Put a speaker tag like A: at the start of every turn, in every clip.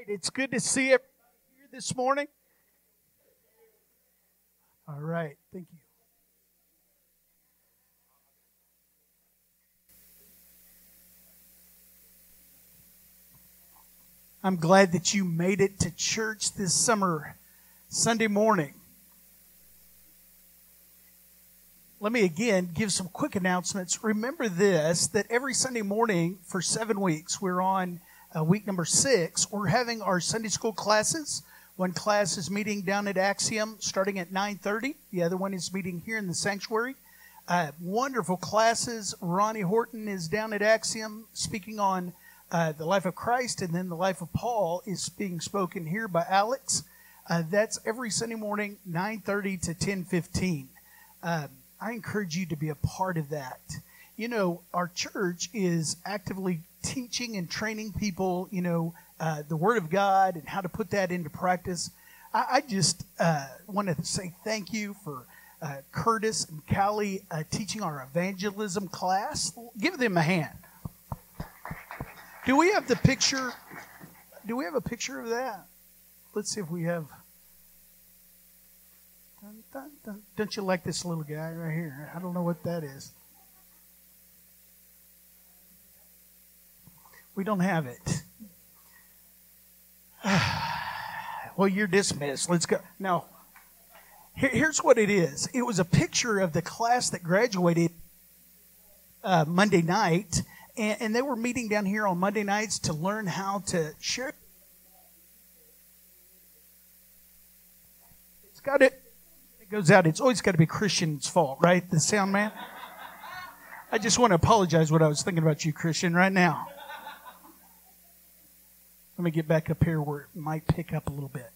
A: right, it's good to see everybody here this morning. All right, thank you. I'm glad that you made it to church this summer, Sunday morning. Let me again give some quick announcements. Remember this that every Sunday morning for seven weeks, we're on uh, week number six, we're having our Sunday school classes. One class is meeting down at Axiom starting at 9.30. The other one is meeting here in the sanctuary. Uh, wonderful classes. Ronnie Horton is down at Axiom speaking on uh, the life of Christ, and then the life of Paul is being spoken here by Alex. Uh, that's every Sunday morning, 9.30 to 10.15. Um, I encourage you to be a part of that. You know, our church is actively teaching and training people, you know, uh, the Word of God and how to put that into practice. I, I just uh, wanted to say thank you for uh, Curtis and Callie uh, teaching our evangelism class. Give them a hand. Do we have the picture? Do we have a picture of that? Let's see if we have. Dun, dun, dun. Don't you like this little guy right here? I don't know what that is. We don't have it. well, you're dismissed. Let's go. No. Here, here's what it is it was a picture of the class that graduated uh, Monday night, and, and they were meeting down here on Monday nights to learn how to share. It's got it. It goes out. It's always got to be Christian's fault, right? The sound man. I just want to apologize what I was thinking about you, Christian, right now. Let me get back up here where it might pick up a little bit.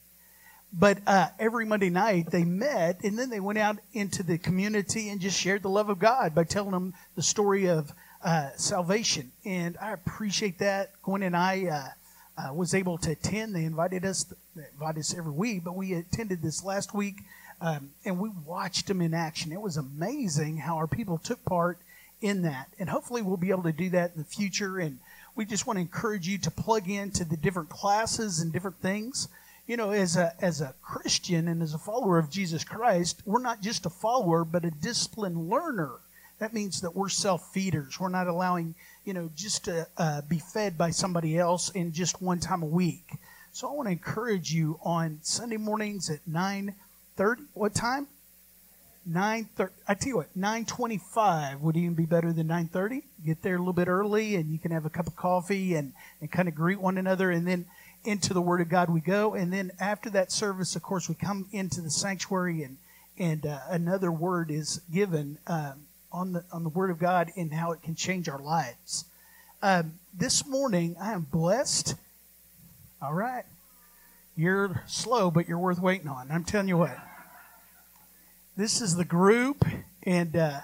A: But uh, every Monday night they met, and then they went out into the community and just shared the love of God by telling them the story of uh, salvation. And I appreciate that. Gwen and I uh, uh was able to attend. They invited us, they us every week, but we attended this last week, um, and we watched them in action. It was amazing how our people took part in that, and hopefully we'll be able to do that in the future and we just want to encourage you to plug into the different classes and different things. You know, as a as a Christian and as a follower of Jesus Christ, we're not just a follower, but a disciplined learner. That means that we're self feeders. We're not allowing, you know, just to uh, be fed by somebody else in just one time a week. So I want to encourage you on Sunday mornings at nine thirty. What time? Nine thirty. I tell you what, nine twenty-five would even be better than nine thirty. Get there a little bit early, and you can have a cup of coffee and and kind of greet one another, and then into the Word of God we go. And then after that service, of course, we come into the sanctuary, and and uh, another word is given um, on the on the Word of God and how it can change our lives. Um, this morning, I am blessed. All right, you're slow, but you're worth waiting on. I'm telling you what. This is the group, and uh,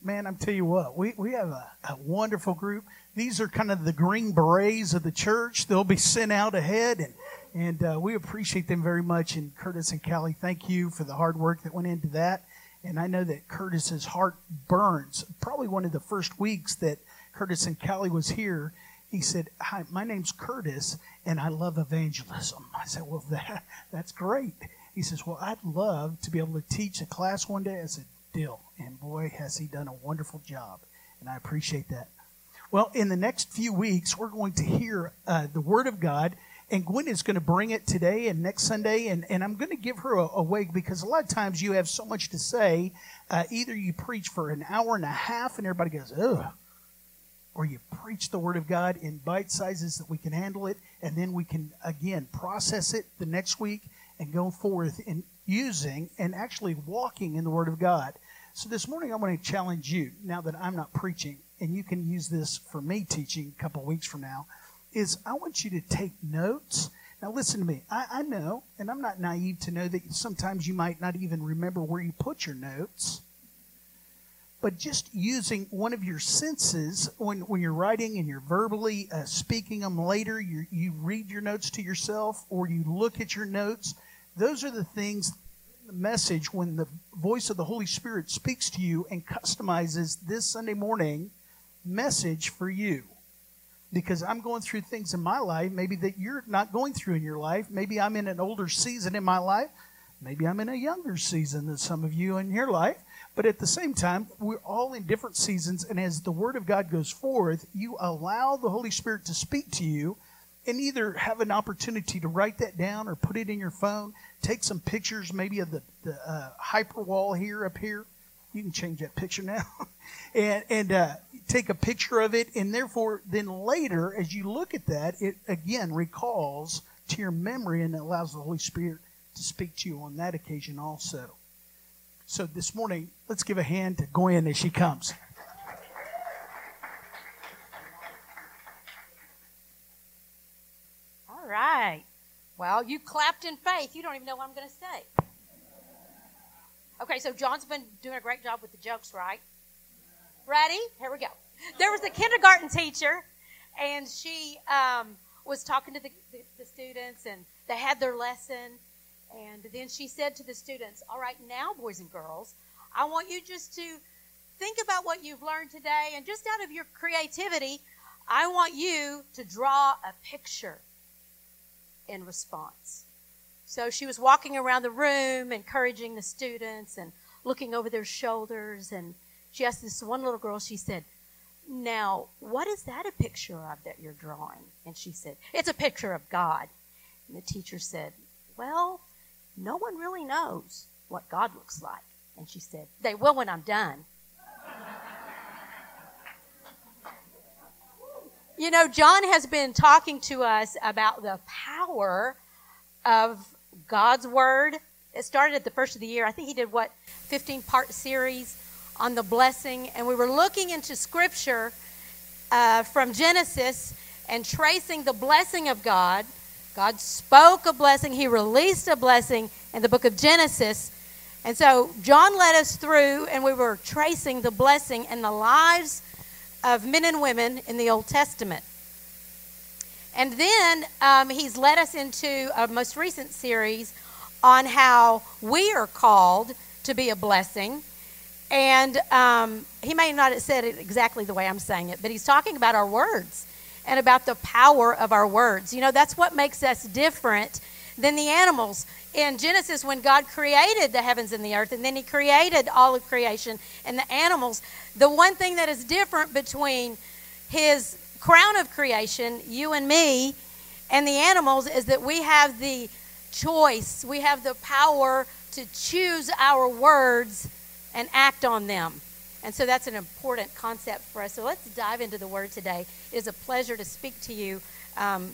A: man, I'm tell you what, we, we have a, a wonderful group. These are kind of the green berets of the church. They'll be sent out ahead, and and uh, we appreciate them very much. And Curtis and Callie, thank you for the hard work that went into that. And I know that Curtis's heart burns. Probably one of the first weeks that Curtis and Callie was here, he said, "Hi, my name's Curtis, and I love evangelism." I said, "Well, that that's great." He says, Well, I'd love to be able to teach a class one day. I said, Deal. And boy, has he done a wonderful job. And I appreciate that. Well, in the next few weeks, we're going to hear uh, the Word of God. And Gwen is going to bring it today and next Sunday. And, and I'm going to give her a, a wake because a lot of times you have so much to say. Uh, either you preach for an hour and a half and everybody goes, ugh. Or you preach the Word of God in bite sizes that we can handle it. And then we can, again, process it the next week and go forth in using and actually walking in the Word of God. So this morning I want to challenge you, now that I'm not preaching, and you can use this for me teaching a couple weeks from now, is I want you to take notes. Now listen to me. I, I know, and I'm not naive to know that sometimes you might not even remember where you put your notes but just using one of your senses when, when you're writing and you're verbally uh, speaking them later, you, you read your notes to yourself or you look at your notes. Those are the things, the message, when the voice of the Holy Spirit speaks to you and customizes this Sunday morning message for you. because I'm going through things in my life, maybe that you're not going through in your life. Maybe I'm in an older season in my life. Maybe I'm in a younger season than some of you in your life. But at the same time, we're all in different seasons. And as the Word of God goes forth, you allow the Holy Spirit to speak to you and either have an opportunity to write that down or put it in your phone. Take some pictures, maybe of the, the uh, hyper wall here up here. You can change that picture now. and and uh, take a picture of it. And therefore, then later, as you look at that, it again recalls to your memory and allows the Holy Spirit to speak to you on that occasion also. So this morning, let's give a hand to Gwen as she comes.
B: Right. Well, you clapped in faith. You don't even know what I'm going to say. Okay, so John's been doing a great job with the jokes, right? Ready? Here we go. There was a kindergarten teacher, and she um, was talking to the, the, the students, and they had their lesson, and then she said to the students, All right, now, boys and girls, I want you just to think about what you've learned today, and just out of your creativity, I want you to draw a picture in response. So she was walking around the room, encouraging the students and looking over their shoulders. And she asked this one little girl, she said, Now, what is that a picture of that you're drawing? And she said, It's a picture of God. And the teacher said, Well, no one really knows what God looks like. And she said, They will when I'm done. You know, John has been talking to us about the power of God's Word. It started at the first of the year. I think he did what, 15 part series on the blessing. And we were looking into Scripture uh, from Genesis and tracing the blessing of God God spoke a blessing, He released a blessing in the book of Genesis. And so John led us through, and we were tracing the blessing and the lives of men and women in the Old Testament. And then um, he's led us into a most recent series on how we are called to be a blessing. And um, he may not have said it exactly the way I'm saying it, but he's talking about our words and about the power of our words. You know, that's what makes us different than the animals. In Genesis, when God created the heavens and the earth, and then He created all of creation and the animals, the one thing that is different between His crown of creation, you and me, and the animals is that we have the choice, we have the power to choose our words and act on them. And so that's an important concept for us. So let's dive into the word today. It is a pleasure to speak to you. Um,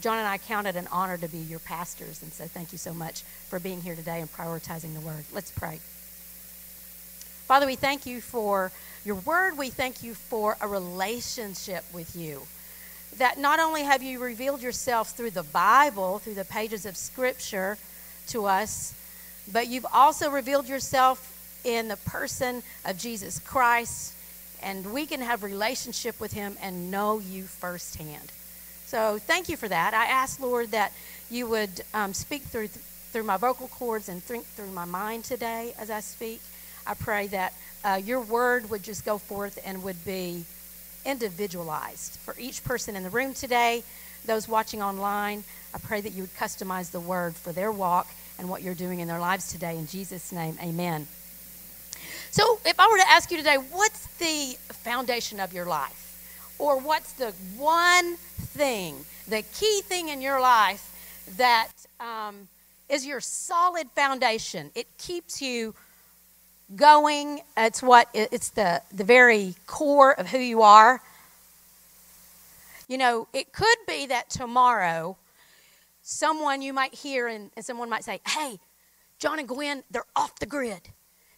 B: John and I count it an honor to be your pastors. And so thank you so much for being here today and prioritizing the word. Let's pray. Father, we thank you for your word. We thank you for a relationship with you. That not only have you revealed yourself through the Bible, through the pages of Scripture to us, but you've also revealed yourself in the person of Jesus Christ, and we can have relationship with him and know you firsthand. So thank you for that. I ask, Lord, that you would um, speak through through my vocal cords and think through my mind today as I speak. I pray that uh, your word would just go forth and would be individualized for each person in the room today, those watching online. I pray that you would customize the word for their walk and what you're doing in their lives today. In Jesus' name, amen. So, if I were to ask you today, what's the foundation of your life? Or what's the one thing, the key thing in your life that um, is your solid foundation? It keeps you going. It's what it's the the very core of who you are. You know, it could be that tomorrow someone you might hear and, and someone might say, "Hey, John and Gwen, they're off the grid."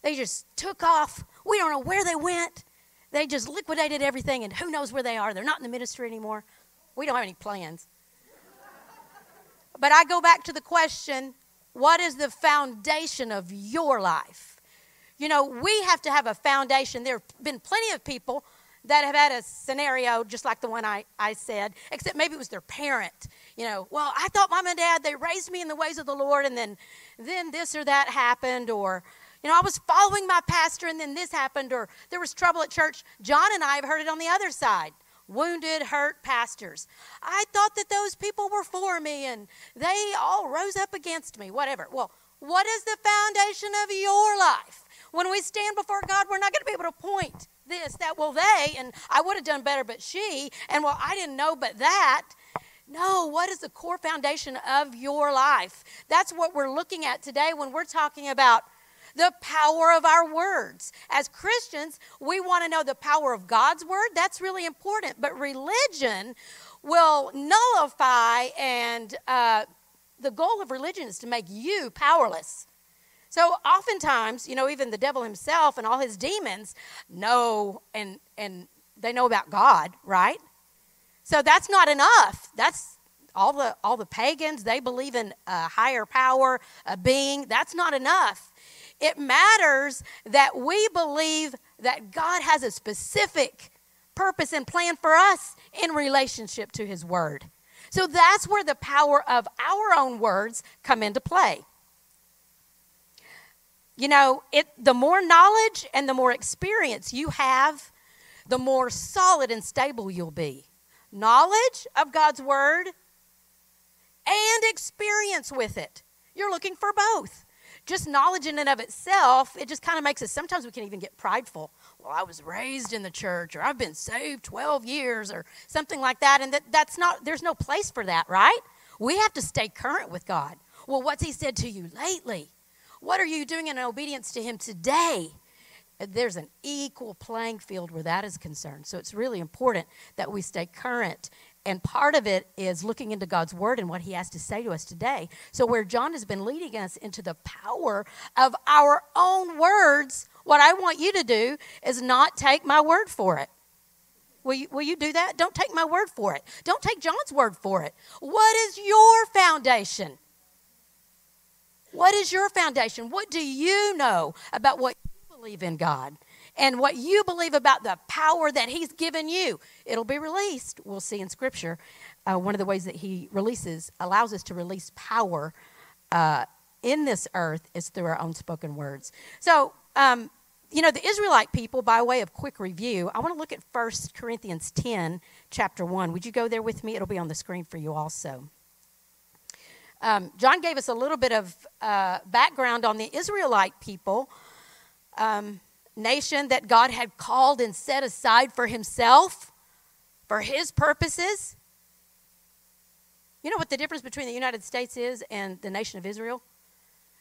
B: They just took off. We don't know where they went. They just liquidated everything, and who knows where they are. They're not in the ministry anymore. We don't have any plans. But I go back to the question what is the foundation of your life? You know, we have to have a foundation. There have been plenty of people that have had a scenario just like the one I, I said, except maybe it was their parent. You know, well, I thought mom and dad, they raised me in the ways of the Lord, and then, then this or that happened, or, you know, I was following my pastor and then this happened, or there was trouble at church. John and I have heard it on the other side. wounded, hurt pastors. I thought that those people were for me and they all rose up against me, whatever. Well, what is the foundation of your life? When we stand before God, we're not going to be able to point this, that, well, they, and I would have done better, but she, and well, I didn't know, but that. No, what is the core foundation of your life? That's what we're looking at today when we're talking about the power of our words. As Christians, we want to know the power of God's word. That's really important. But religion will nullify, and uh, the goal of religion is to make you powerless. So oftentimes, you know, even the devil himself and all his demons know and and they know about God, right? So that's not enough. That's all the all the pagans, they believe in a higher power, a being. That's not enough. It matters that we believe that God has a specific purpose and plan for us in relationship to his word. So that's where the power of our own words come into play. You know, it the more knowledge and the more experience you have, the more solid and stable you'll be. Knowledge of God's word and experience with it. You're looking for both. Just knowledge in and of itself, it just kind of makes us sometimes we can even get prideful. Well, I was raised in the church or I've been saved 12 years or something like that and that, that's not there's no place for that, right? We have to stay current with God. Well, what's he said to you lately? What are you doing in obedience to Him today? There's an equal playing field where that is concerned. So it's really important that we stay current. And part of it is looking into God's Word and what He has to say to us today. So, where John has been leading us into the power of our own words, what I want you to do is not take my word for it. Will you, will you do that? Don't take my word for it. Don't take John's word for it. What is your foundation? What is your foundation? What do you know about what you believe in God? And what you believe about the power that He's given you, it'll be released. We'll see in Scripture. Uh, one of the ways that He releases, allows us to release power uh, in this earth is through our own spoken words. So, um, you know, the Israelite people, by way of quick review, I want to look at 1 Corinthians 10, chapter 1. Would you go there with me? It'll be on the screen for you also. Um, John gave us a little bit of uh, background on the Israelite people, um, nation that God had called and set aside for himself, for his purposes. You know what the difference between the United States is and the nation of Israel?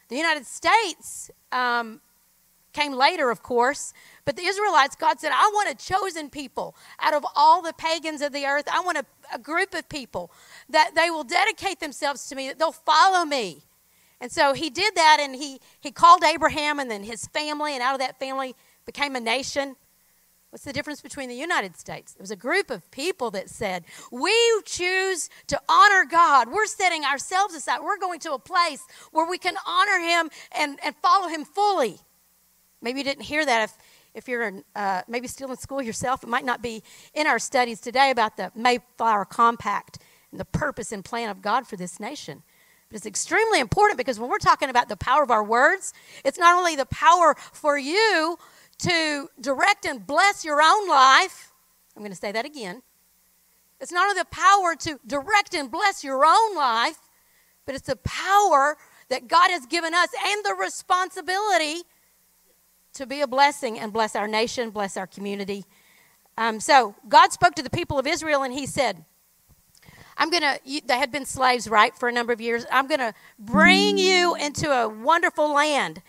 B: The United States um, came later, of course. But the Israelites, God said, I want a chosen people out of all the pagans of the earth. I want a, a, group of people that they will dedicate themselves to me, that they'll follow me. And so he did that, and he, he called Abraham and then his family, and out of that family became a nation. What's the difference between the United States? It was a group of people that said, We choose to honor God. We're setting ourselves aside. We're going to a place where we can honor Him and, and follow Him fully. Maybe you didn't hear that if, if you're in, uh, maybe still in school yourself. It might not be in our studies today about the Mayflower Compact and the purpose and plan of God for this nation. But it's extremely important because when we're talking about the power of our words, it's not only the power for you to direct and bless your own life. I'm going to say that again. It's not only the power to direct and bless your own life, but it's the power that God has given us and the responsibility to be a blessing and bless our nation, bless our community. Um, so God spoke to the people of Israel and he said, I'm going to, they had been slaves, right, for a number of years. I'm going to bring you into a wonderful land.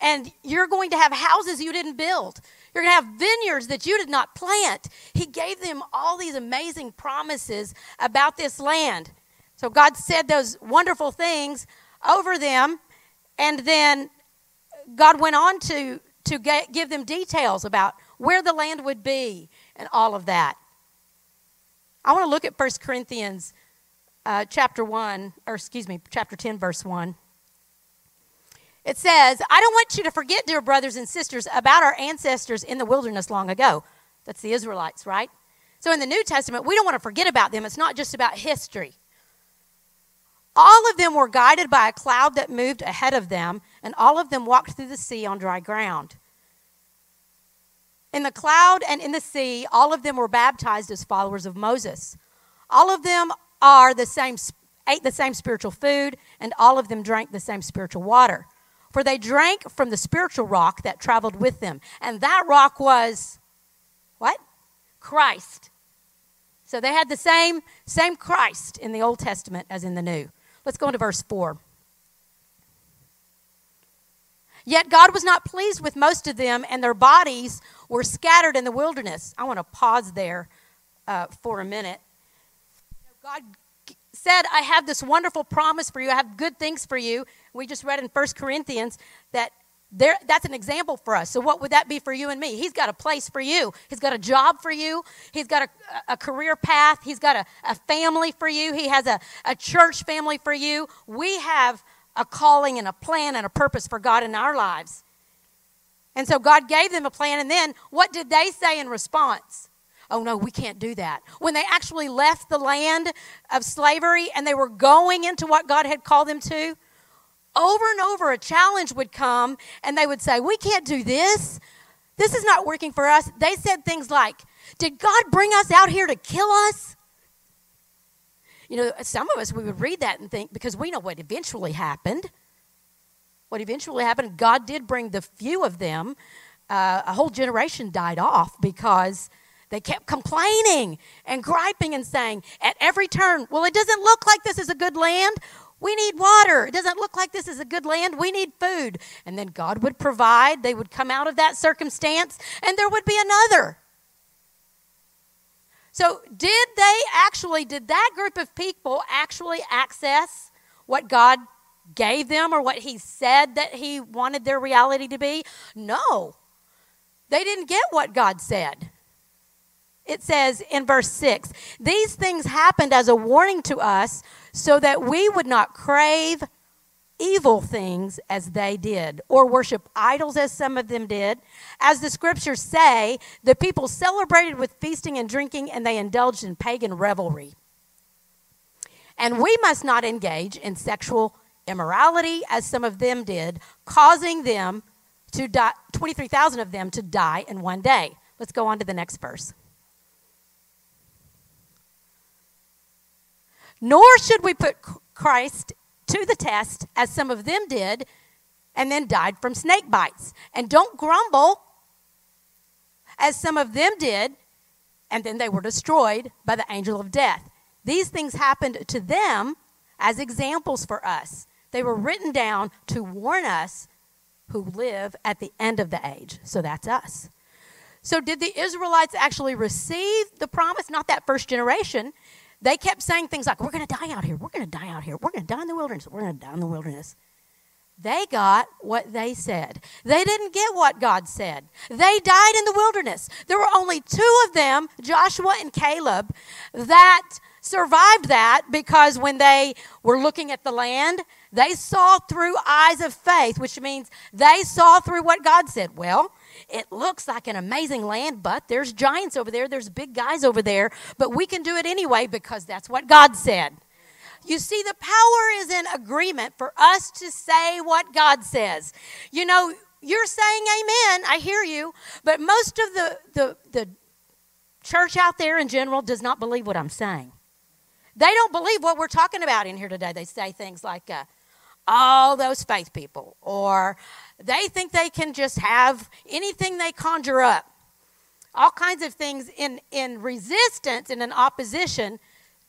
B: And you're going to have houses you didn't build. You're going to have vineyards that you did not plant. He gave them all these amazing promises about this land. So God said those wonderful things over them. And then God went on to to get, give them details about where the land would be and all of that. I want to look at 1 Corinthians uh, chapter 1, or excuse me, chapter 10, verse 1. It says, I don't want you to forget, dear brothers and sisters, about our ancestors in the wilderness long ago. That's the Israelites, right? So in the New Testament, we don't want to forget about them. It's not just about history. All of them were guided by a cloud that moved ahead of them, and all of them walked through the sea on dry ground. In the cloud and in the sea, all of them were baptized as followers of Moses. All of them are the same, ate the same spiritual food, and all of them drank the same spiritual water. For they drank from the spiritual rock that traveled with them. And that rock was what? Christ. So they had the same, same Christ in the Old Testament as in the New. Let's go into verse 4. Yet God was not pleased with most of them, and their bodies were scattered in the wilderness. I want to pause there uh, for a minute. God said, I have this wonderful promise for you. I have good things for you. We just read in 1 Corinthians that there, that's an example for us. So, what would that be for you and me? He's got a place for you. He's got a job for you. He's got a, a career path. He's got a, a family for you. He has a, a church family for you. We have a calling and a plan and a purpose for God in our lives. And so God gave them a plan, and then what did they say in response? Oh no, we can't do that. When they actually left the land of slavery and they were going into what God had called them to, over and over a challenge would come and they would say, We can't do this. This is not working for us. They said things like, Did God bring us out here to kill us? You know, some of us, we would read that and think, because we know what eventually happened. What eventually happened, God did bring the few of them. Uh, a whole generation died off because they kept complaining and griping and saying at every turn, Well, it doesn't look like this is a good land. We need water. It doesn't look like this is a good land. We need food. And then God would provide. They would come out of that circumstance, and there would be another. So, did they actually, did that group of people actually access what God gave them or what He said that He wanted their reality to be? No. They didn't get what God said. It says in verse 6 These things happened as a warning to us so that we would not crave evil things as they did, or worship idols as some of them did. As the scriptures say, the people celebrated with feasting and drinking, and they indulged in pagan revelry. And we must not engage in sexual immorality as some of them did, causing them to die, 23,000 of them to die in one day. Let's go on to the next verse. Nor should we put Christ to the test, as some of them did, and then died from snake bites. And don't grumble, as some of them did, and then they were destroyed by the angel of death. These things happened to them as examples for us. They were written down to warn us who live at the end of the age. So that's us. So, did the Israelites actually receive the promise? Not that first generation. They kept saying things like, We're going to die out here. We're going to die out here. We're going to die in the wilderness. We're going to die in the wilderness. They got what they said. They didn't get what God said. They died in the wilderness. There were only two of them, Joshua and Caleb, that survived that because when they were looking at the land, they saw through eyes of faith, which means they saw through what God said. Well, it looks like an amazing land, but there's giants over there, there's big guys over there, but we can do it anyway because that's what God said. You see, the power is in agreement for us to say what God says. You know, you're saying amen, I hear you, but most of the, the, the church out there in general does not believe what I'm saying. They don't believe what we're talking about in here today. They say things like, uh, all those faith people, or they think they can just have anything they conjure up. All kinds of things in, in resistance and in opposition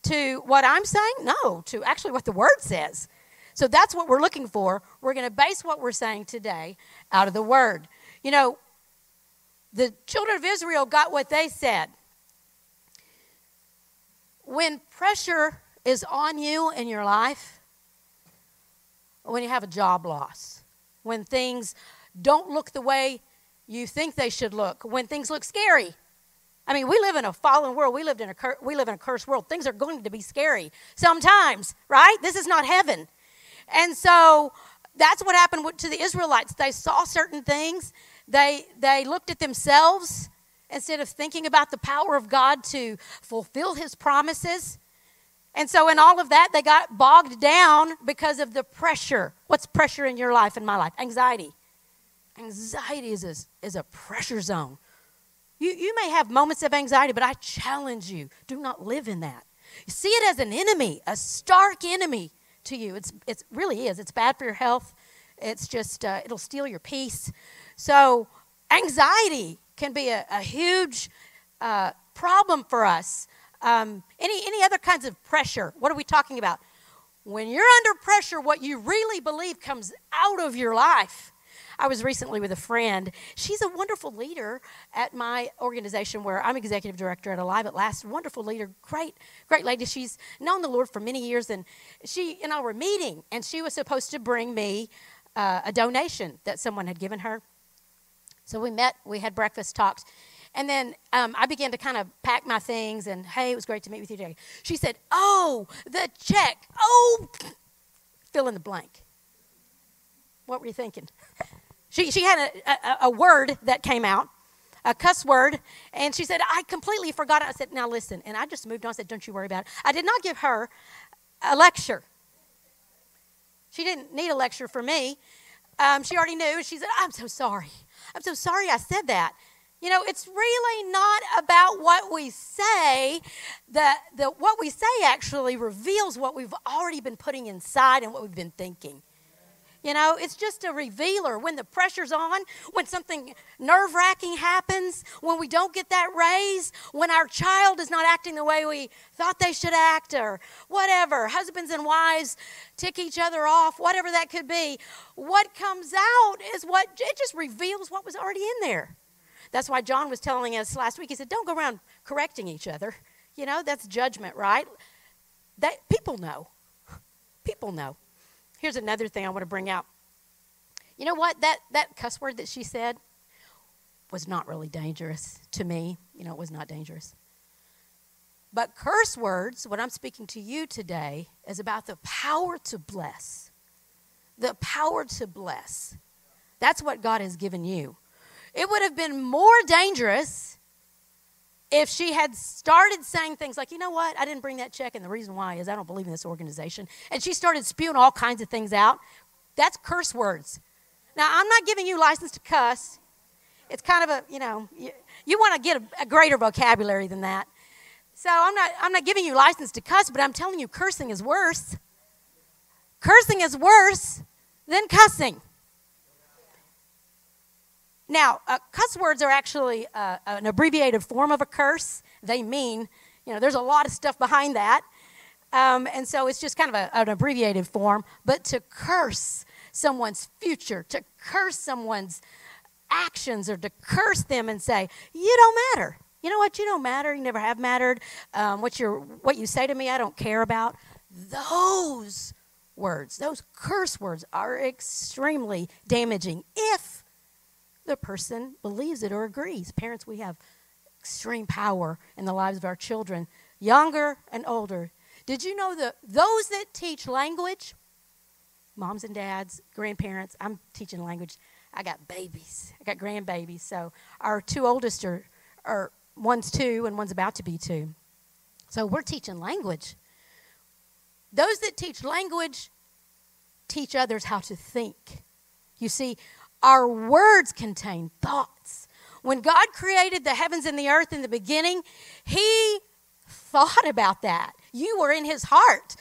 B: to what I'm saying? No, to actually what the Word says. So that's what we're looking for. We're going to base what we're saying today out of the Word. You know, the children of Israel got what they said. When pressure is on you in your life, when you have a job loss, when things don't look the way you think they should look, when things look scary. I mean, we live in a fallen world. We lived in a cur- we live in a cursed world. Things are going to be scary sometimes, right? This is not heaven. And so that's what happened to the Israelites. They saw certain things. They they looked at themselves instead of thinking about the power of God to fulfill his promises. And so, in all of that, they got bogged down because of the pressure. What's pressure in your life in my life? Anxiety. Anxiety is a, is a pressure zone. You, you may have moments of anxiety, but I challenge you do not live in that. See it as an enemy, a stark enemy to you. It's, it really is. It's bad for your health. It's just, uh, it'll steal your peace. So, anxiety can be a, a huge uh, problem for us. Um, any, any other kinds of pressure? What are we talking about? When you're under pressure, what you really believe comes out of your life. I was recently with a friend. She's a wonderful leader at my organization where I'm executive director at Alive at Last. Wonderful leader, great, great lady. She's known the Lord for many years, and she and I were meeting, and she was supposed to bring me uh, a donation that someone had given her. So we met, we had breakfast, talked, and then um, I began to kind of pack my things, and hey, it was great to meet with you today. She said, Oh, the check. Oh, fill in the blank. What were you thinking? She, she had a, a, a word that came out, a cuss word, and she said, I completely forgot it. I said, Now listen. And I just moved on. I said, Don't you worry about it. I did not give her a lecture. She didn't need a lecture for me. Um, she already knew. She said, I'm so sorry. I'm so sorry I said that. You know, it's really not about what we say. The, the, what we say actually reveals what we've already been putting inside and what we've been thinking. You know, it's just a revealer. When the pressure's on, when something nerve wracking happens, when we don't get that raise, when our child is not acting the way we thought they should act, or whatever, husbands and wives tick each other off, whatever that could be, what comes out is what it just reveals what was already in there. That's why John was telling us last week. He said, Don't go around correcting each other. You know, that's judgment, right? That people know. People know. Here's another thing I want to bring out. You know what? That that cuss word that she said was not really dangerous to me. You know, it was not dangerous. But curse words, what I'm speaking to you today, is about the power to bless. The power to bless. That's what God has given you. It would have been more dangerous if she had started saying things like, you know what, I didn't bring that check, and the reason why is I don't believe in this organization. And she started spewing all kinds of things out. That's curse words. Now, I'm not giving you license to cuss. It's kind of a, you know, you, you want to get a, a greater vocabulary than that. So I'm not, I'm not giving you license to cuss, but I'm telling you cursing is worse. Cursing is worse than cussing. Now, uh, cuss words are actually uh, an abbreviated form of a curse. They mean, you know, there's a lot of stuff behind that. Um, and so it's just kind of a, an abbreviated form. But to curse someone's future, to curse someone's actions, or to curse them and say, you don't matter. You know what? You don't matter. You never have mattered. Um, what, you what you say to me, I don't care about. Those words, those curse words, are extremely damaging if the person believes it or agrees. Parents, we have extreme power in the lives of our children, younger and older. Did you know that those that teach language, moms and dads, grandparents, I'm teaching language. I got babies, I got grandbabies. So our two oldest are, are one's two and one's about to be two. So we're teaching language. Those that teach language teach others how to think. You see, our words contain thoughts. When God created the heavens and the earth in the beginning, He thought about that. You were in His heart.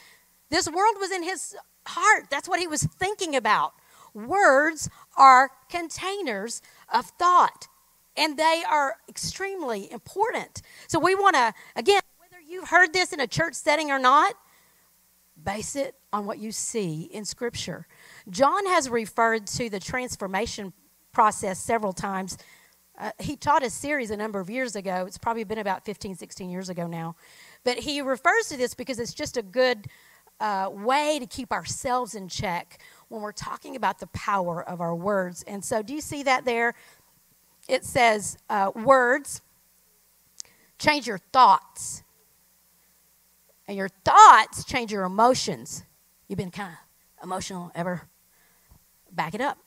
B: This world was in His heart. That's what He was thinking about. Words are containers of thought, and they are extremely important. So we want to, again, whether you've heard this in a church setting or not, base it on what you see in Scripture. John has referred to the transformation process several times. Uh, he taught a series a number of years ago. It's probably been about 15, 16 years ago now. But he refers to this because it's just a good uh, way to keep ourselves in check when we're talking about the power of our words. And so, do you see that there? It says, uh, words change your thoughts. And your thoughts change your emotions. You've been kind of emotional ever? Back it up.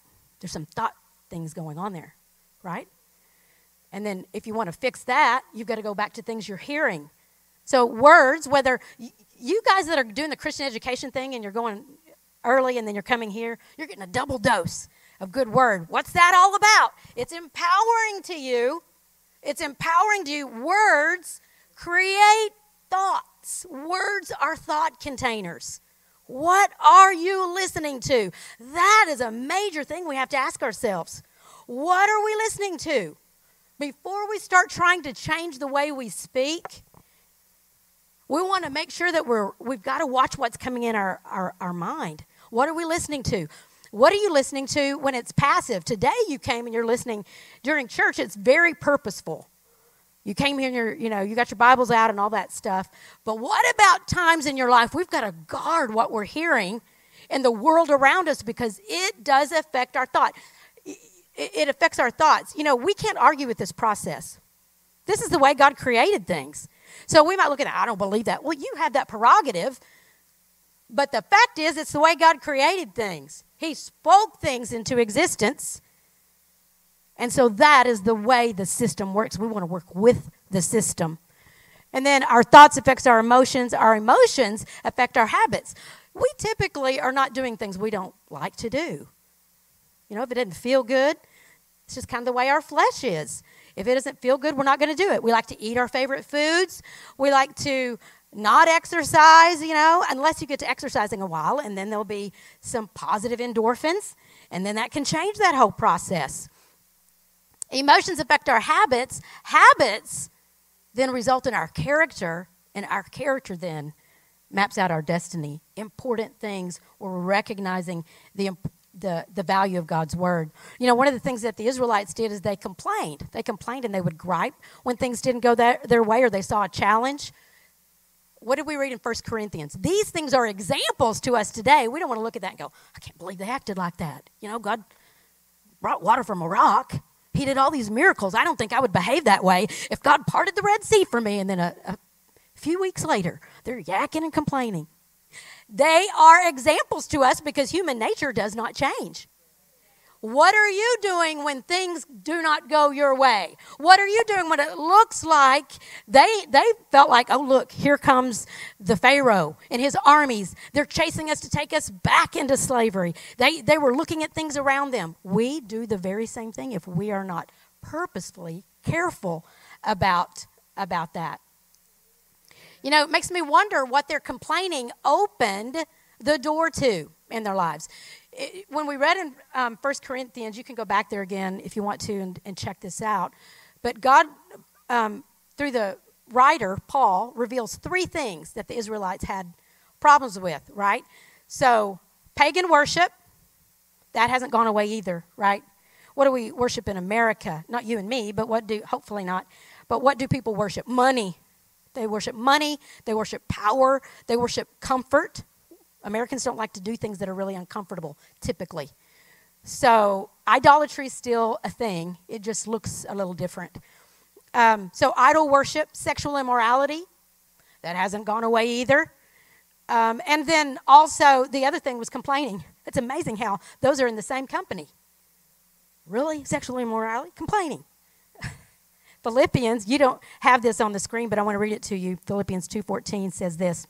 B: There's some thought things going on there, right? And then if you want to fix that, you've got to go back to things you're hearing. So, words, whether you guys that are doing the Christian education thing and you're going early and then you're coming here, you're getting a double dose of good word. What's that all about? It's empowering to you It's empowering to you. Words create thoughts. Words are thought containers. What are you listening to? That is a major thing we have to ask ourselves. What are we listening to? Before we start trying to change the way we speak, we want to make sure that we're, we've got to watch what's coming in our, our, our mind. What are we listening to? What are you listening to when it's passive? Today you came and you're listening during church, it's very purposeful. You came here and you're, you know, you got your Bibles out and all that stuff. But what about times in your life we've got to guard what we're hearing in the world around us because it does affect our thought. It affects our thoughts. You know, we can't argue with this process. This is the way God created things. So we might look at I don't believe that. Well, you have that prerogative. But the fact is, it's the way God created things. He spoke things into existence and so that is the way the system works. We want to work with the system. And then our thoughts affects our emotions, our emotions affect our habits. We typically are not doing things we don't like to do. You know, if it doesn't feel good, it's just kind of the way our flesh is. If it doesn't feel good, we're not going to do it. We like to eat our favorite foods. We like to not exercise, you know, unless you get to exercising a while, and then there'll be some positive endorphins, and then that can change that whole process. Emotions affect our habits. Habits then result in our character, and our character then maps out our destiny. Important things we're recognizing the, the, the value of God's word. You know, one of the things that the Israelites did is they complained. They complained and they would gripe when things didn't go their, their way or they saw a challenge. What did we read in 1 Corinthians? These things are examples to us today. We don't want to look at that and go, I can't believe they acted like that. You know, God brought water from a rock. He did all these miracles. I don't think I would behave that way if God parted the Red Sea for me. And then a, a few weeks later, they're yakking and complaining. They are examples to us because human nature does not change. What are you doing when things do not go your way? What are you doing when it looks like they they felt like, oh look, here comes the Pharaoh and his armies. They're chasing us to take us back into slavery. They they were looking at things around them. We do the very same thing if we are not purposefully careful about about that. You know, it makes me wonder what they're complaining opened the door to in their lives it, when we read in um, 1 Corinthians, you can go back there again if you want to and, and check this out. But God, um, through the writer, Paul, reveals three things that the Israelites had problems with, right? So, pagan worship, that hasn't gone away either, right? What do we worship in America? Not you and me, but what do, hopefully not, but what do people worship? Money. They worship money, they worship power, they worship comfort, Americans don't like to do things that are really uncomfortable, typically. So, idolatry is still a thing, it just looks a little different. Um, so, idol worship, sexual immorality, that hasn't gone away either. Um, and then also, the other thing was complaining. It's amazing how those are in the same company. Really? Sexual immorality? Complaining. Philippians, you don't have this on the screen, but I want to read it to you. Philippians 2:14 says this.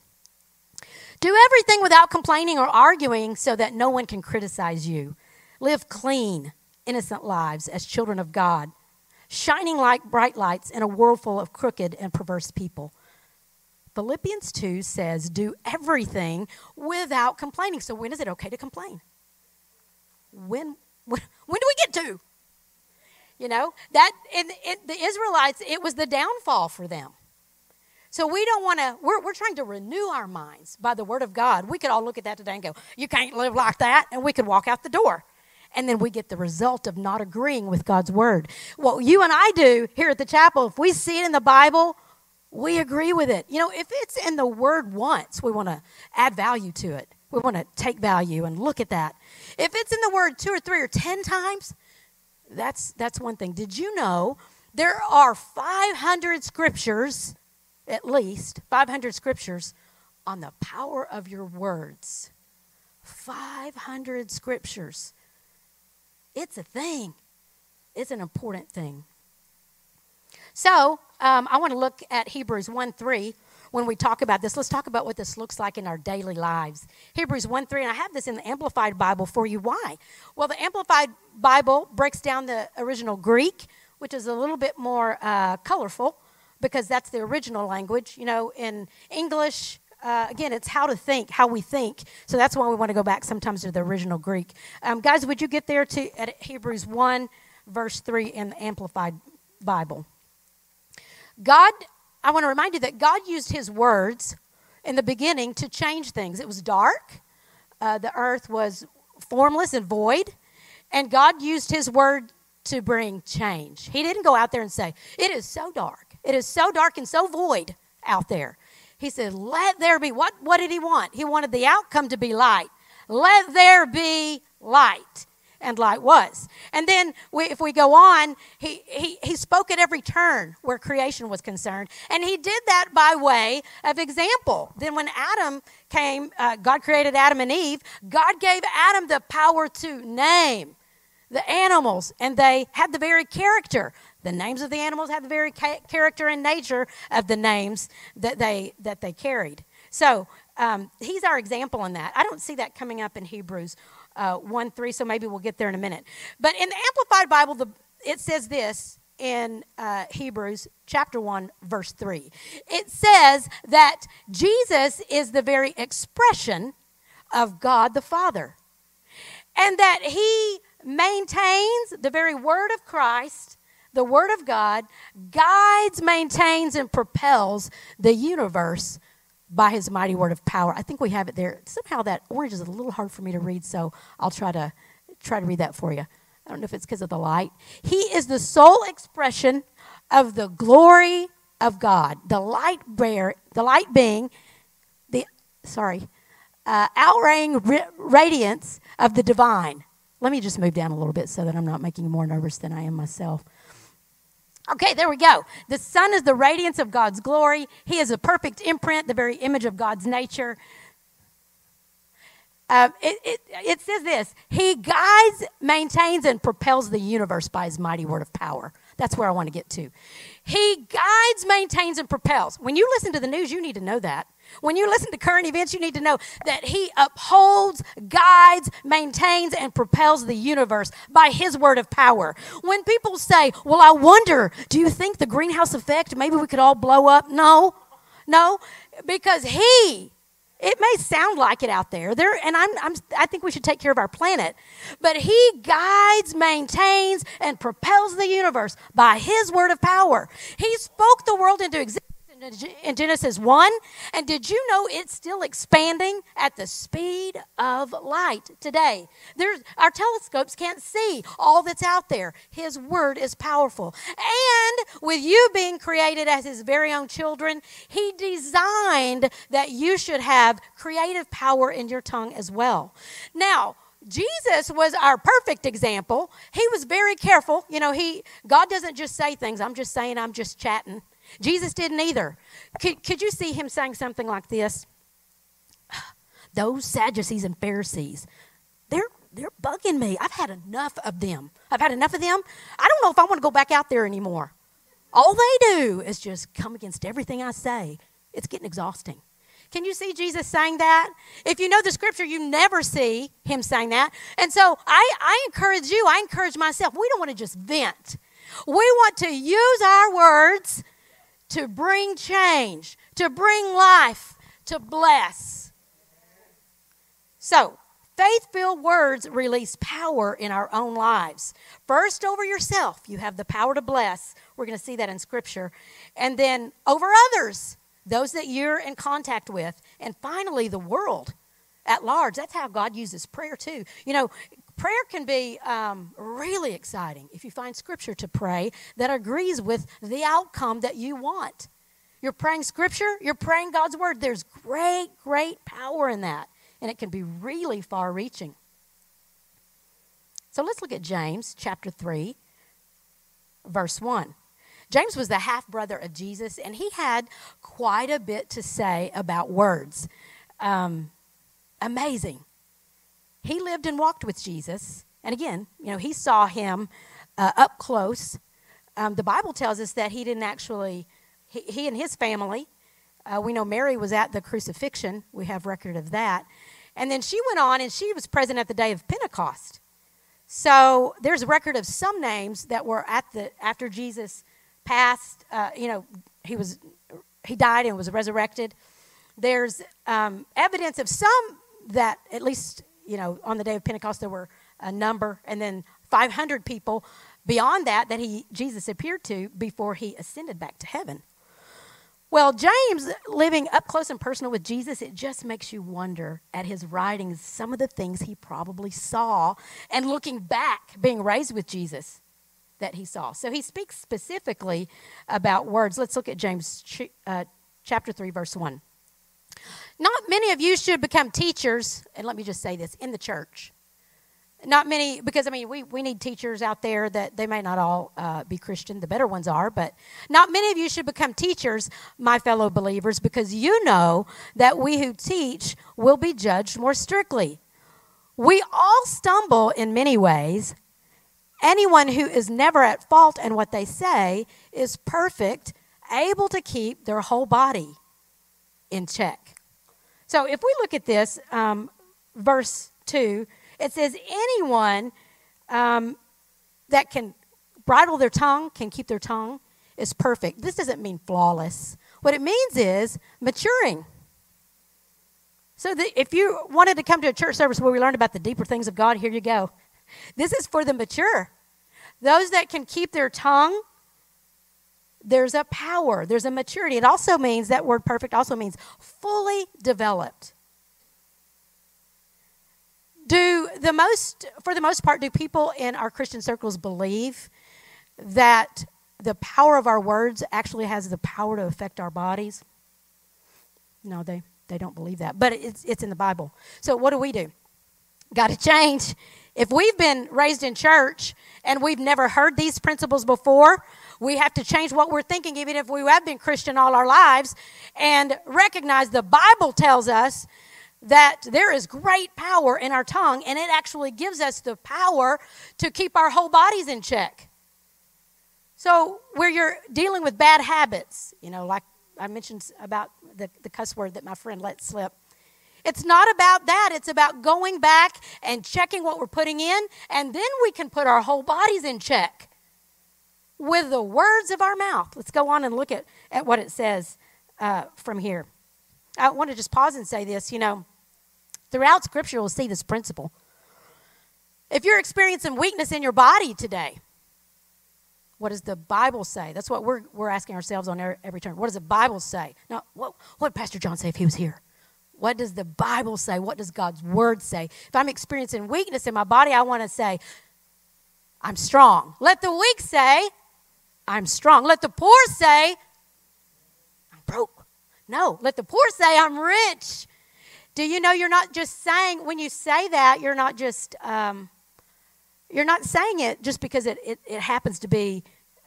B: Do everything without complaining or arguing so that no one can criticize you. Live clean, innocent lives as children of God, shining like bright lights in a world full of crooked and perverse people. Philippians 2 says, Do everything without complaining. So, when is it okay to complain? When, when, when do we get to? You know, that in, in the Israelites, it was the downfall for them. So we don't want to, we're, we're trying to renew our minds by the Word of God. We could all look at that today and go, you can't live like that, and we could walk out the door. And then we get the result of not agreeing with God's Word. What you and I do here at the chapel, if we see it in the Bible, we agree with it. You know, if it's in the Word once, we want to add value to it. We want to take value and look at that. If it's in the Word two or three or ten times, that's, that's one thing. Did you know there are 500 scriptures at least 500 scriptures on the power of your words. 500 scriptures. It's a thing, it's an important thing. So, um, I want to look at Hebrews 1 3 when we talk about this. Let's talk about what this looks like in our daily lives. Hebrews 1 3, and I have this in the Amplified Bible for you. Why? Well, the Amplified Bible breaks down the original Greek which is a little bit more uh, colorful because that's the original language. You know, in English, uh, again, it's how to think, how we think. So that's why we want to go back sometimes to the original Greek. Um, guys, would you get there to at Hebrews 1, verse 3 in the Amplified Bible? God, I want to remind you that God used his words in the beginning to change things. It was dark, uh, the earth was formless and void, and God used his word to bring change. He didn't go out there and say, It is so dark. It is so dark and so void out there. He said, Let there be. What, what did he want? He wanted the outcome to be light. Let there be light and light was. And then we, if we go on, he, he, he spoke at every turn where creation was concerned. And he did that by way of example. Then when Adam came, uh, God created Adam and Eve, God gave Adam the power to name the animals, and they had the very character. The names of the animals had the very ca- character and nature of the names that they, that they carried. So um, he's our example in that. I don't see that coming up in Hebrews uh, 1 3, so maybe we'll get there in a minute. But in the Amplified Bible, the, it says this in uh, Hebrews chapter 1, verse 3. It says that Jesus is the very expression of God the Father, and that he maintains the very word of Christ. The Word of God guides, maintains, and propels the universe by his mighty word of power. I think we have it there. Somehow that orange is a little hard for me to read, so I'll try to try to read that for you. I don't know if it's because of the light. He is the sole expression of the glory of God, the light bear, the light being, the sorry, uh, outraying radiance of the divine. Let me just move down a little bit so that I'm not making you more nervous than I am myself. Okay, there we go. The Son is the radiance of God's glory. He is a perfect imprint, the very image of God's nature. Uh, it, it, it says this He guides, maintains, and propels the universe by His mighty word of power. That's where I want to get to. He guides, maintains, and propels. When you listen to the news, you need to know that. When you listen to current events, you need to know that He upholds, guides, maintains, and propels the universe by His word of power. When people say, Well, I wonder, do you think the greenhouse effect, maybe we could all blow up? No, no, because He it may sound like it out there. There, and I'm, I'm, I think we should take care of our planet. But He guides, maintains, and propels the universe by His word of power. He spoke the world into existence in Genesis 1. And did you know it's still expanding at the speed of light today? There's, our telescopes can't see all that's out there. His word is powerful. And with you being created as his very own children, he designed that you should have creative power in your tongue as well. Now, Jesus was our perfect example. He was very careful. You know, he God doesn't just say things, I'm just saying I'm just chatting. Jesus didn't either. Could, could you see him saying something like this? Those Sadducees and Pharisees, they're, they're bugging me. I've had enough of them. I've had enough of them. I don't know if I want to go back out there anymore. All they do is just come against everything I say. It's getting exhausting. Can you see Jesus saying that? If you know the scripture, you never see him saying that. And so I, I encourage you, I encourage myself, we don't want to just vent. We want to use our words to bring change, to bring life, to bless. So, faith filled words release power in our own lives. First, over yourself, you have the power to bless. We're going to see that in Scripture. And then over others, those that you're in contact with. And finally, the world at large. That's how God uses prayer, too. You know, prayer can be um, really exciting if you find scripture to pray that agrees with the outcome that you want. You're praying scripture, you're praying God's word. There's great, great power in that, and it can be really far reaching. So let's look at James chapter 3, verse 1. James was the half brother of Jesus, and he had quite a bit to say about words. Um, amazing. He lived and walked with Jesus. And again, you know, he saw him uh, up close. Um, the Bible tells us that he didn't actually, he, he and his family, uh, we know Mary was at the crucifixion. We have record of that. And then she went on and she was present at the day of Pentecost. So there's a record of some names that were at the after Jesus passed. Uh, you know, he was he died and was resurrected. There's um, evidence of some that at least you know on the day of Pentecost there were a number, and then 500 people beyond that that he Jesus appeared to before he ascended back to heaven. Well, James, living up close and personal with Jesus, it just makes you wonder at his writings some of the things he probably saw, and looking back, being raised with Jesus, that he saw. So he speaks specifically about words. Let's look at James uh, chapter 3, verse 1. Not many of you should become teachers, and let me just say this in the church. Not many because i mean we, we need teachers out there that they may not all uh, be christian the better ones are but not many of you should become teachers my fellow believers because you know that we who teach will be judged more strictly. We all stumble in many ways. Anyone who is never at fault in what they say is perfect able to keep their whole body in check so if we look at this um, verse 2 it says anyone um, that can bridle their tongue, can keep their tongue, is perfect. This doesn't mean flawless. What it means is maturing. So that if you wanted to come to a church service where we learned about the deeper things of God, here you go. This is for the mature. Those that can keep their tongue, there's a power, there's a maturity. It also means that word perfect also means fully developed. Do the most for the most part do people in our christian circles believe that the power of our words actually has the power to affect our bodies? No they they don't believe that but it's it's in the bible. So what do we do? Got to change. If we've been raised in church and we've never heard these principles before we have to change what we're thinking even if we have been christian all our lives and recognize the bible tells us that there is great power in our tongue, and it actually gives us the power to keep our whole bodies in check. So, where you're dealing with bad habits, you know, like I mentioned about the, the cuss word that my friend let slip, it's not about that. It's about going back and checking what we're putting in, and then we can put our whole bodies in check with the words of our mouth. Let's go on and look at, at what it says uh, from here. I want to just pause and say this. You know, Throughout Scripture, we'll see this principle. If you're experiencing weakness in your body today, what does the Bible say? That's what we're, we're asking ourselves on every turn. What does the Bible say? Now, what, what Pastor John say if he was here? What does the Bible say? What does God's Word say? If I'm experiencing weakness in my body, I want to say, I'm strong. Let the weak say, I'm strong. Let the poor say, I'm broke. No, let the poor say, I'm rich. Do you know you're not just saying, when you say that, you're not just, um, you're not saying it just because it, it, it happens to be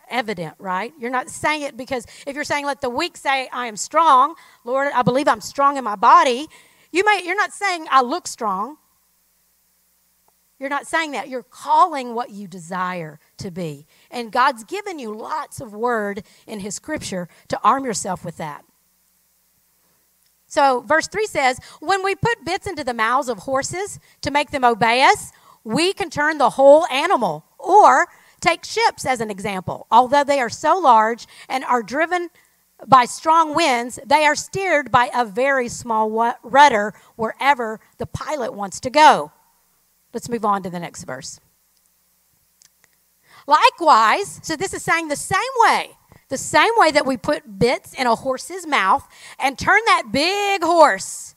B: evident, right? You're not saying it because if you're saying, let the weak say, I am strong, Lord, I believe I'm strong in my body, you may, you're not saying, I look strong. You're not saying that. You're calling what you desire to be. And God's given you lots of word in His scripture to arm yourself with that. So, verse 3 says, When we put bits into the mouths of horses to make them obey us, we can turn the whole animal. Or take ships as an example. Although they are so large and are driven by strong winds, they are steered by a very small rudder wherever the pilot wants to go. Let's move on to the next verse. Likewise, so this is saying the same way the same way that we put bits in a horse's mouth and turn that big horse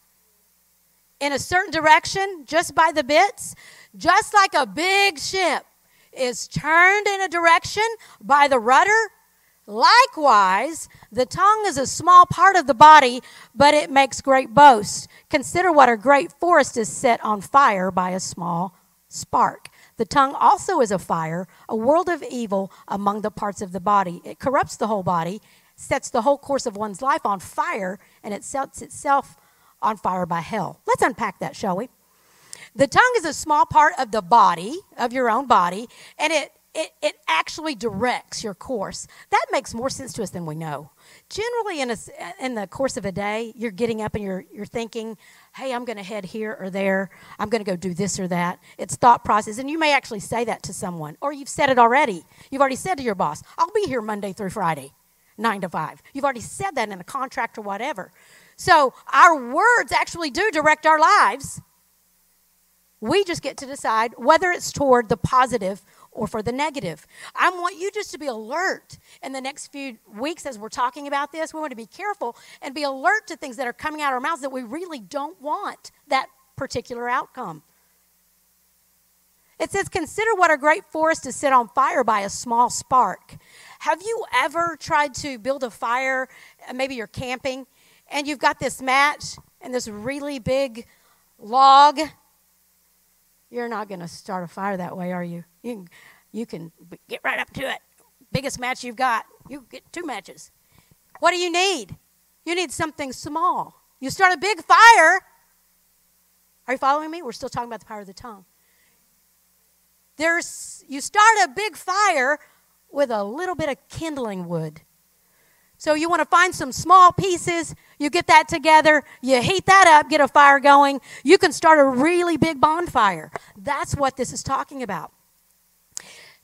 B: in a certain direction just by the bits, just like a big ship is turned in a direction by the rudder. Likewise, the tongue is a small part of the body, but it makes great boast. Consider what a great forest is set on fire by a small spark. The tongue also is a fire, a world of evil among the parts of the body. It corrupts the whole body, sets the whole course of one's life on fire, and it sets itself on fire by hell. Let's unpack that, shall we? The tongue is a small part of the body, of your own body, and it, it, it actually directs your course. That makes more sense to us than we know. Generally, in, a, in the course of a day, you're getting up and you're, you're thinking, hey, I'm going to head here or there. I'm going to go do this or that. It's thought process. And you may actually say that to someone, or you've said it already. You've already said to your boss, I'll be here Monday through Friday, 9 to 5. You've already said that in a contract or whatever. So our words actually do direct our lives. We just get to decide whether it's toward the positive or for the negative. I want you just to be alert in the next few weeks as we're talking about this. We want to be careful and be alert to things that are coming out of our mouths that we really don't want that particular outcome. It says, Consider what a great forest is set on fire by a small spark. Have you ever tried to build a fire? Uh, maybe you're camping and you've got this match and this really big log. You're not going to start a fire that way, are you? You can, you can get right up to it. Biggest match you've got, you get two matches. What do you need? You need something small. You start a big fire. Are you following me? We're still talking about the power of the tongue. There's you start a big fire with a little bit of kindling wood. So you want to find some small pieces, you get that together, you heat that up, get a fire going, you can start a really big bonfire. That's what this is talking about.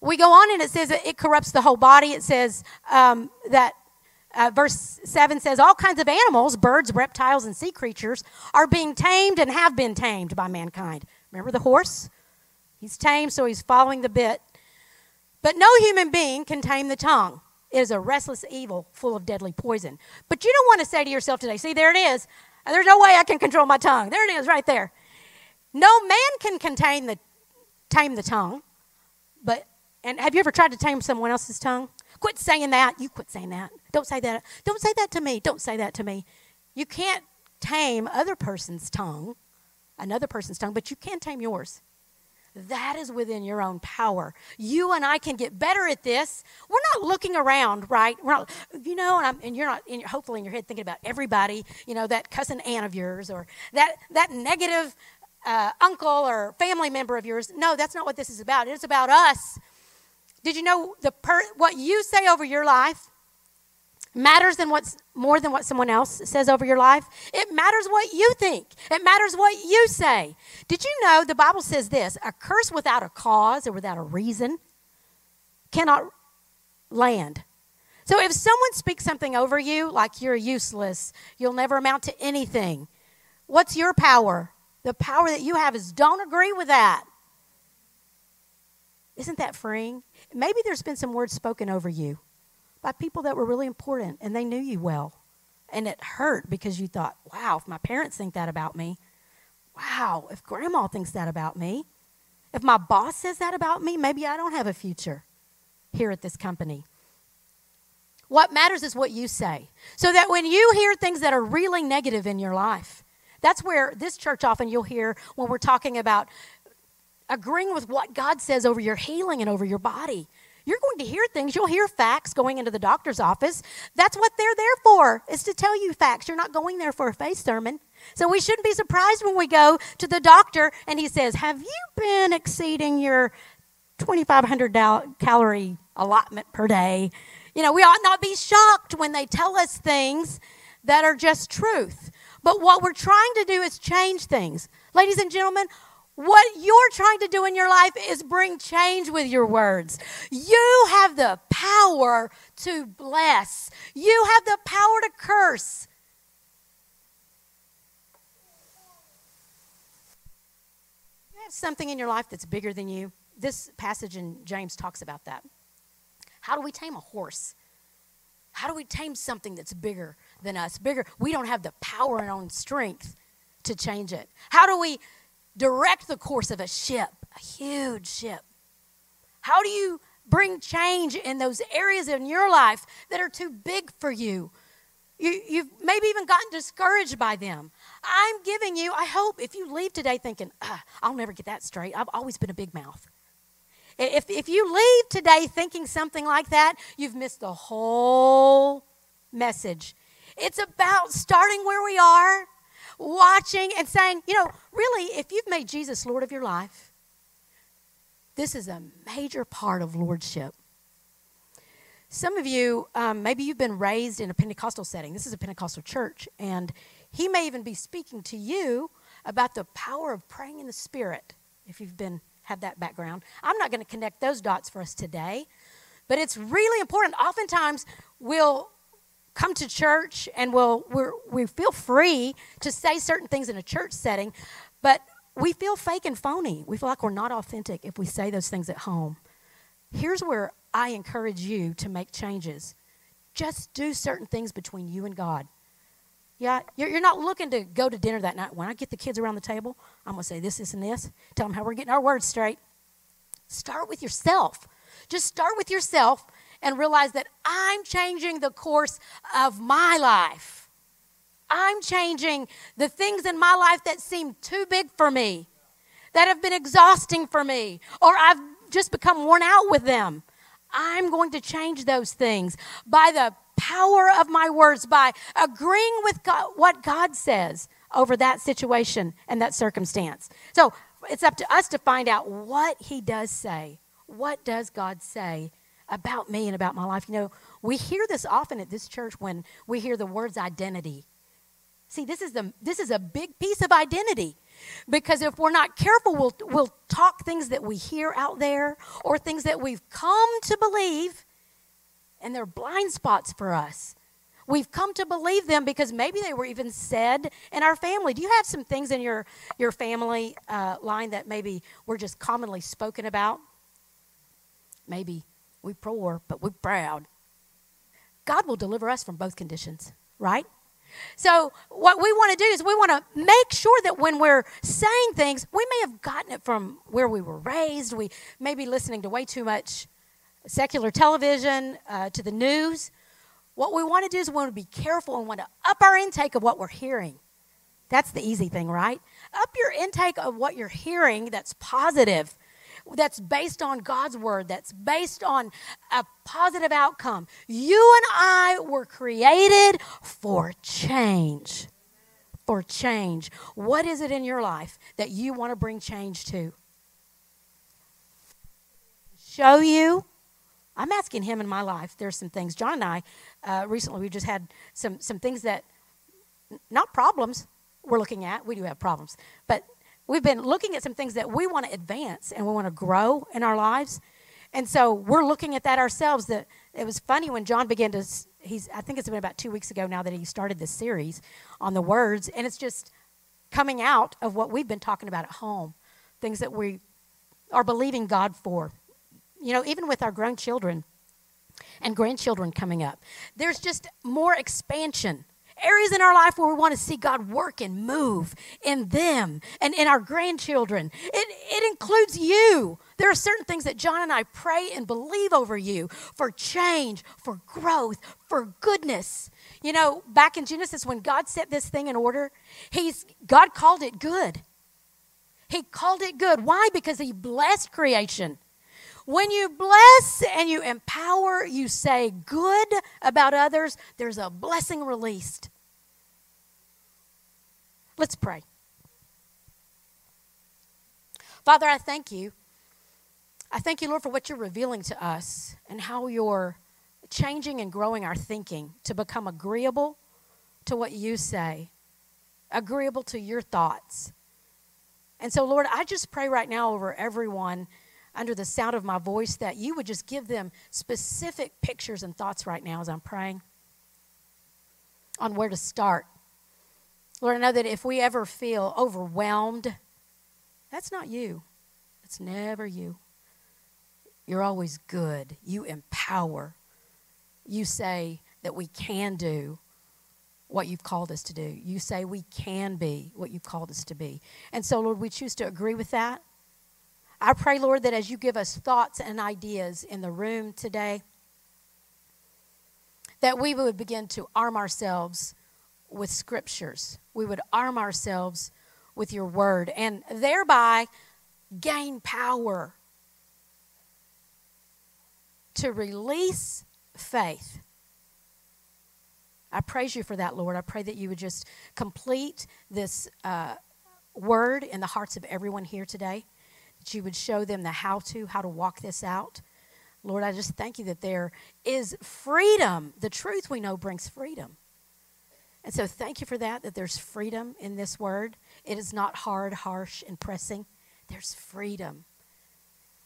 B: We go on and it says it corrupts the whole body. It says um, that uh, verse 7 says all kinds of animals, birds, reptiles, and sea creatures are being tamed and have been tamed by mankind. Remember the horse? He's tamed, so he's following the bit. But no human being can tame the tongue. It is a restless evil full of deadly poison. But you don't want to say to yourself today, see, there it is. There's no way I can control my tongue. There it is right there. No man can contain the, tame the tongue. But, and have you ever tried to tame someone else's tongue? Quit saying that. You quit saying that. Don't say that. Don't say that to me. Don't say that to me. You can't tame other person's tongue, another person's tongue, but you can tame yours. That is within your own power. You and I can get better at this. We're not looking around, right? We're not, you know, and, and you're not, in hopefully, in your head thinking about everybody, you know, that cousin aunt of yours or that, that negative uh, uncle or family member of yours. No, that's not what this is about. It's about us. Did you know the per, what you say over your life matters than what's more than what someone else says over your life. It matters what you think. It matters what you say. Did you know the Bible says this, a curse without a cause or without a reason cannot land. So if someone speaks something over you like you're useless, you'll never amount to anything. What's your power? The power that you have is don't agree with that. Isn't that freeing? Maybe there's been some words spoken over you by people that were really important and they knew you well. And it hurt because you thought, wow, if my parents think that about me, wow, if grandma thinks that about me, if my boss says that about me, maybe I don't have a future here at this company. What matters is what you say. So that when you hear things that are really negative in your life, that's where this church often you'll hear when we're talking about agreeing with what God says over your healing and over your body. You're going to hear things. You'll hear facts going into the doctor's office. That's what they're there for, is to tell you facts. You're not going there for a faith sermon. So we shouldn't be surprised when we go to the doctor and he says, Have you been exceeding your 2,500 calorie allotment per day? You know, we ought not be shocked when they tell us things that are just truth. But what we're trying to do is change things. Ladies and gentlemen, what you're trying to do in your life is bring change with your words. You have the power to bless, you have the power to curse. You have something in your life that's bigger than you. This passage in James talks about that. How do we tame a horse? How do we tame something that's bigger than us? Bigger. We don't have the power and own strength to change it. How do we direct the course of a ship, a huge ship? How do you bring change in those areas in your life that are too big for you? you you've maybe even gotten discouraged by them. I'm giving you, I hope, if you leave today thinking, ah, I'll never get that straight, I've always been a big mouth. If, if you leave today thinking something like that, you've missed the whole message. It's about starting where we are watching and saying, you know, really, if you've made Jesus Lord of your life, this is a major part of lordship. Some of you, um, maybe you've been raised in a Pentecostal setting. This is a Pentecostal church, and he may even be speaking to you about the power of praying in the Spirit, if you've been had that background. I'm not going to connect those dots for us today, but it's really important. Oftentimes, we'll come to church and we'll we're, we feel free to say certain things in a church setting, but we feel fake and phony. We feel like we're not authentic if we say those things at home. Here's where I encourage you to make changes. Just do certain things between you and God. Yeah, you're, you're not looking to go to dinner that night. When I get the kids around the table, I'm going to say this, this, and this. Tell them how we're getting our words straight. Start with yourself. Just start with yourself and realize that I'm changing the course of my life. I'm changing the things in my life that seem too big for me, that have been exhausting for me, or I've just become worn out with them. I'm going to change those things by the power of my words, by agreeing with God, what God says over that situation and that circumstance. So it's up to us to find out what He does say. What does God say about me and about my life? You know, we hear this often at this church when we hear the words identity. See, this is, the, this is a big piece of identity. Because if we're not careful, we'll, we'll talk things that we hear out there or things that we've come to believe, and they're blind spots for us. We've come to believe them because maybe they were even said in our family. Do you have some things in your, your family uh, line that maybe were just commonly spoken about? Maybe we poor, but we're proud. God will deliver us from both conditions, right? So, what we want to do is we want to make sure that when we're saying things, we may have gotten it from where we were raised. We may be listening to way too much secular television, uh, to the news. What we want to do is we want to be careful and want to up our intake of what we're hearing. That's the easy thing, right? Up your intake of what you're hearing that's positive that's based on God's word, that's based on a positive outcome. You and I were created for change. For change. What is it in your life that you want to bring change to? Show you. I'm asking him in my life. There's some things. John and I uh, recently we just had some some things that not problems we're looking at. We do have problems, but we've been looking at some things that we want to advance and we want to grow in our lives. And so we're looking at that ourselves. That it was funny when John began to he's I think it's been about 2 weeks ago now that he started this series on the words and it's just coming out of what we've been talking about at home. Things that we are believing God for. You know, even with our grown children and grandchildren coming up. There's just more expansion areas in our life where we want to see God work and move in them and in our grandchildren. It, it includes you. There are certain things that John and I pray and believe over you for change, for growth, for goodness. You know, back in Genesis, when God set this thing in order, he's, God called it good. He called it good. Why? Because He blessed creation. When you bless and you empower, you say good about others, there's a blessing released. Let's pray. Father, I thank you. I thank you, Lord, for what you're revealing to us and how you're changing and growing our thinking to become agreeable to what you say, agreeable to your thoughts. And so, Lord, I just pray right now over everyone under the sound of my voice that you would just give them specific pictures and thoughts right now as I'm praying on where to start. Lord, I know that if we ever feel overwhelmed, that's not you. It's never you. You're always good. You empower. You say that we can do what you've called us to do. You say we can be what you've called us to be. And so, Lord, we choose to agree with that. I pray, Lord, that as you give us thoughts and ideas in the room today, that we would begin to arm ourselves with scriptures. We would arm ourselves with your word and thereby gain power to release faith. I praise you for that, Lord. I pray that you would just complete this uh, word in the hearts of everyone here today that you would show them the how to, how to walk this out. Lord, I just thank you that there is freedom. The truth we know brings freedom. And so thank you for that, that there's freedom in this word. it is not hard, harsh, and pressing. There's freedom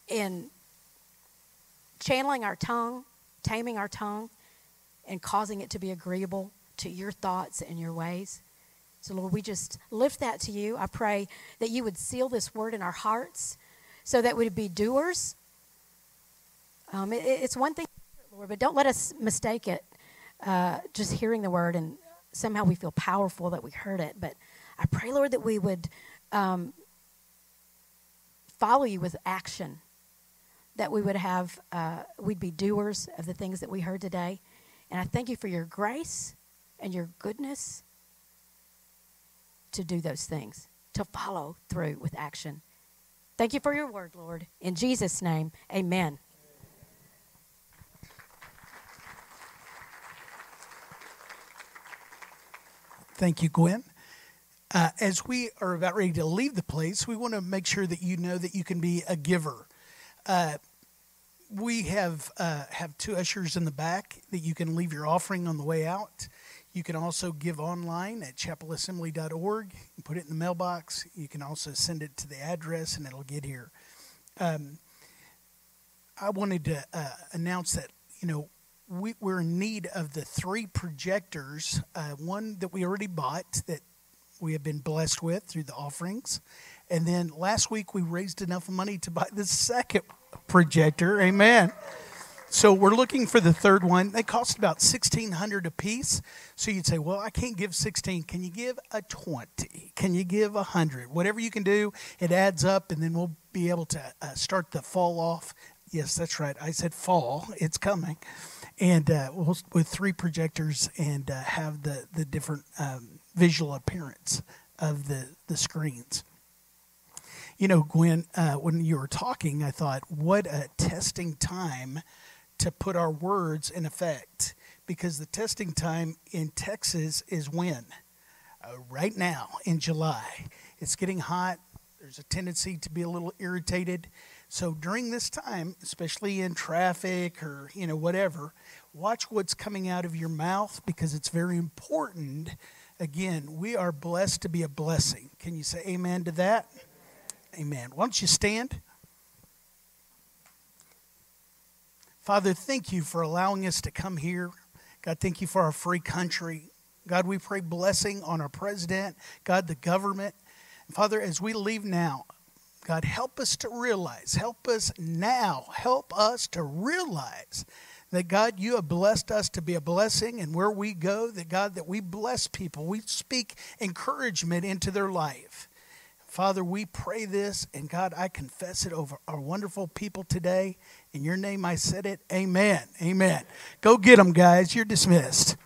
B: in channeling our tongue, taming our tongue, and causing it to be agreeable to your thoughts and your ways. So, Lord, we just lift that to you. I pray that you would seal this word in our hearts so that we'd be doers. Um, it, it's one thing, Lord, but don't let us mistake it uh, just hearing the word and somehow we feel powerful that we heard it. But I pray, Lord, that we would um, follow you with action, that we would have, uh, we'd be doers of the things that we heard today. And I thank you for your grace and your goodness to do those things, to follow through with action. Thank you for your word, Lord. In Jesus' name, amen.
A: Thank you, Gwen. Uh, as we are about ready to leave the place, we want to make sure that you know that you can be a giver. Uh, we have uh, have two ushers in the back that you can leave your offering on the way out. You can also give online at chapelassembly.org and put it in the mailbox. You can also send it to the address and it'll get here. Um, I wanted to uh, announce that, you know, we, are in need of the three projectors uh, one that we already bought that we have been blessed with through the offerings. And then last week we raised enough money to buy the second projector. Amen. So we're looking for the third one. They cost about sixteen hundred a piece. So you'd say, "Well, I can't give sixteen. Can you give a twenty? Can you give a hundred? Whatever you can do, it adds up, and then we'll be able to uh, start the fall off. Yes, that's right. I said fall. It's coming, and uh, we'll, with three projectors and uh, have the the different um, visual appearance of the the screens. You know, Gwen, uh, when you were talking, I thought, what a testing time to put our words in effect because the testing time in Texas is when? Uh, right now in July. It's getting hot. There's a tendency to be a little irritated. So during this time, especially in traffic or, you know, whatever, watch what's coming out of your mouth because it's very important. Again, we are blessed to be a blessing. Can you say amen to that? Amen. Why don't you stand? Father, thank you for allowing us to come here. God, thank you for our free country. God, we pray blessing on our president, God, the government. Father, as we leave now, God, help us to realize, help us now, help us to realize that God, you have blessed us to be a blessing, and where we go, that God, that we bless people, we speak encouragement into their life. Father, we pray this, and God, I confess it over our wonderful people today. In your name I said it. Amen. Amen. Go get them, guys. You're dismissed.